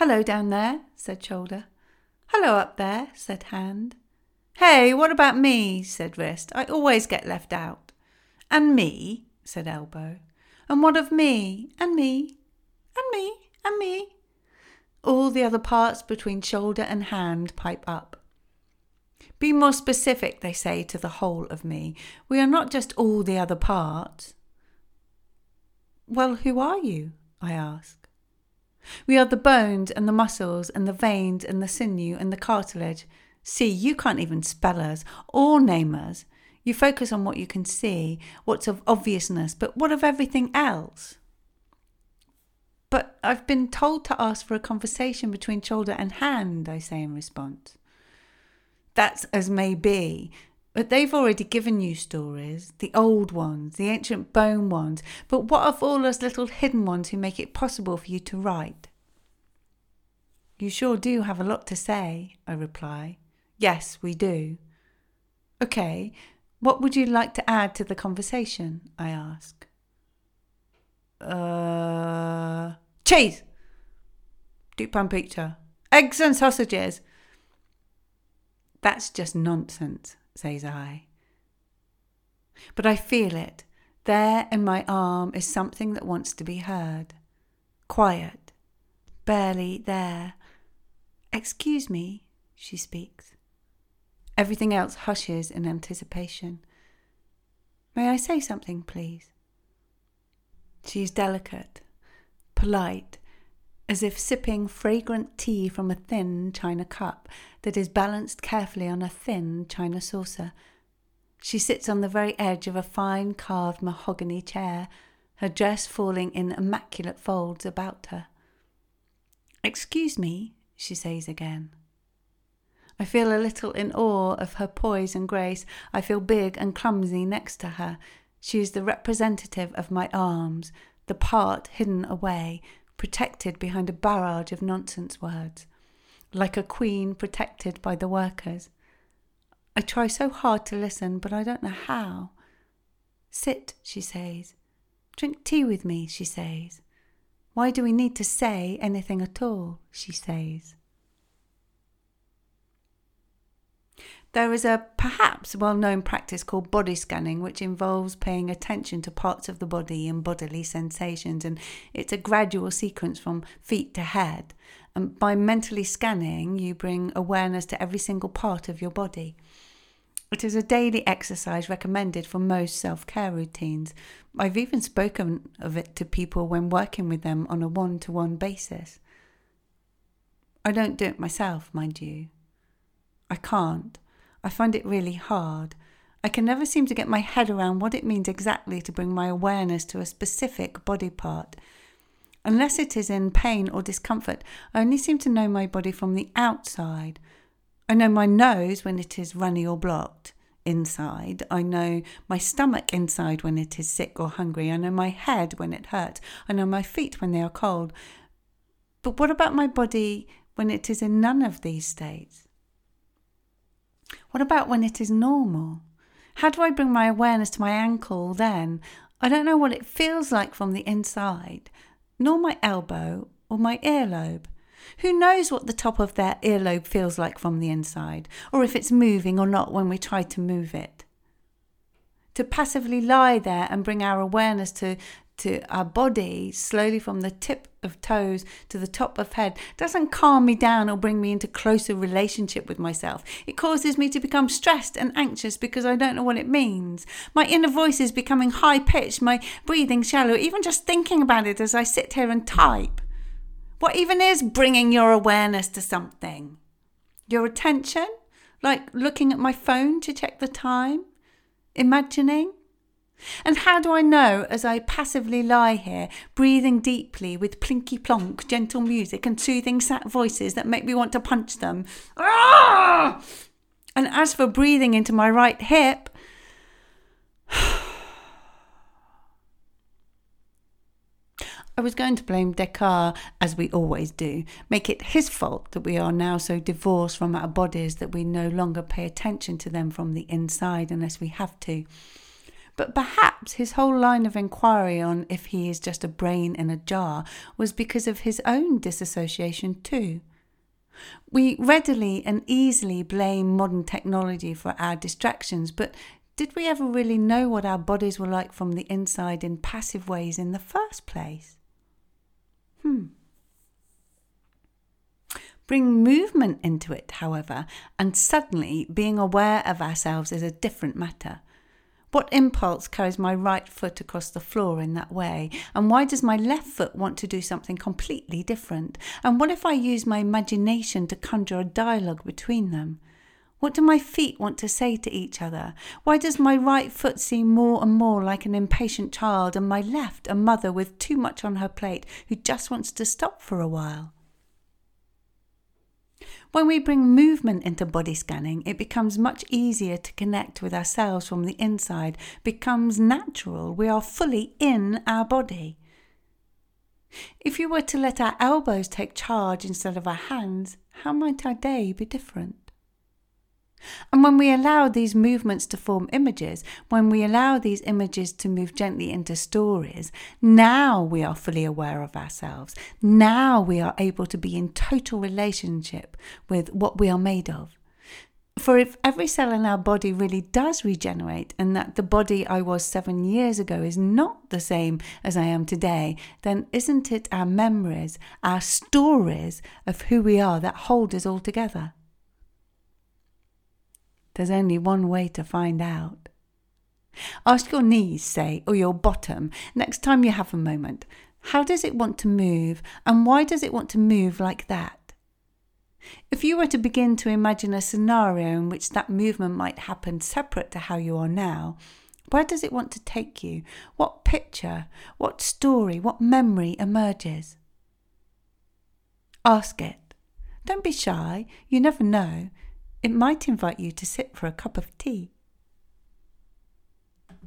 Hello down there, said Shoulder. Hello up there, said Hand. Hey, what about me? said Wrist. I always get left out. And me, said Elbow. And what of me? And me? And me? And me? All the other parts between shoulder and hand pipe up. Be more specific, they say to the whole of me. We are not just all the other parts. Well, who are you? I ask. We are the bones and the muscles and the veins and the sinew and the cartilage. See, you can't even spell us or name us. You focus on what you can see, what's of obviousness, but what of everything else? But I've been told to ask for a conversation between shoulder and hand, I say in response. That's as may be, but they've already given you stories, the old ones, the ancient bone ones, but what of all those little hidden ones who make it possible for you to write? You sure do have a lot to say, I reply. Yes, we do. Okay, what would you like to add to the conversation? I ask. Uh, cheese! Deep pan pizza. Eggs and sausages. That's just nonsense, says I. But I feel it. There in my arm is something that wants to be heard. Quiet. Barely there. Excuse me, she speaks. Everything else hushes in anticipation. May I say something, please? She is delicate, polite, as if sipping fragrant tea from a thin china cup that is balanced carefully on a thin china saucer. She sits on the very edge of a fine carved mahogany chair, her dress falling in immaculate folds about her. Excuse me, she says again. I feel a little in awe of her poise and grace. I feel big and clumsy next to her. She is the representative of my arms, the part hidden away, protected behind a barrage of nonsense words, like a queen protected by the workers. I try so hard to listen, but I don't know how. Sit, she says. Drink tea with me, she says. Why do we need to say anything at all, she says. There is a perhaps well known practice called body scanning, which involves paying attention to parts of the body and bodily sensations, and it's a gradual sequence from feet to head. And by mentally scanning, you bring awareness to every single part of your body. It is a daily exercise recommended for most self care routines. I've even spoken of it to people when working with them on a one to one basis. I don't do it myself, mind you. I can't. I find it really hard. I can never seem to get my head around what it means exactly to bring my awareness to a specific body part. Unless it is in pain or discomfort, I only seem to know my body from the outside. I know my nose when it is runny or blocked inside. I know my stomach inside when it is sick or hungry. I know my head when it hurts. I know my feet when they are cold. But what about my body when it is in none of these states? What about when it is normal? How do I bring my awareness to my ankle then? I don't know what it feels like from the inside, nor my elbow or my earlobe. Who knows what the top of their earlobe feels like from the inside, or if it's moving or not when we try to move it? To passively lie there and bring our awareness to to our body slowly from the tip of toes to the top of head doesn't calm me down or bring me into closer relationship with myself. It causes me to become stressed and anxious because I don't know what it means. My inner voice is becoming high pitched, my breathing shallow, even just thinking about it as I sit here and type. What even is bringing your awareness to something? Your attention? Like looking at my phone to check the time? Imagining? And how do I know as I passively lie here, breathing deeply with plinky plonk, gentle music and soothing sat voices that make me want to punch them? Ah! And as for breathing into my right hip, I was going to blame Descartes, as we always do, make it his fault that we are now so divorced from our bodies that we no longer pay attention to them from the inside unless we have to. But perhaps his whole line of inquiry on if he is just a brain in a jar was because of his own disassociation too. We readily and easily blame modern technology for our distractions, but did we ever really know what our bodies were like from the inside in passive ways in the first place? Hmm. Bring movement into it, however, and suddenly being aware of ourselves is a different matter. What impulse carries my right foot across the floor in that way? And why does my left foot want to do something completely different? And what if I use my imagination to conjure a dialogue between them? What do my feet want to say to each other? Why does my right foot seem more and more like an impatient child, and my left a mother with too much on her plate who just wants to stop for a while? When we bring movement into body scanning, it becomes much easier to connect with ourselves from the inside, becomes natural. We are fully in our body. If you were to let our elbows take charge instead of our hands, how might our day be different? And when we allow these movements to form images, when we allow these images to move gently into stories, now we are fully aware of ourselves. Now we are able to be in total relationship with what we are made of. For if every cell in our body really does regenerate, and that the body I was seven years ago is not the same as I am today, then isn't it our memories, our stories of who we are that hold us all together? There's only one way to find out. Ask your knees, say, or your bottom, next time you have a moment, how does it want to move and why does it want to move like that? If you were to begin to imagine a scenario in which that movement might happen separate to how you are now, where does it want to take you? What picture, what story, what memory emerges? Ask it. Don't be shy, you never know. It might invite you to sit for a cup of tea.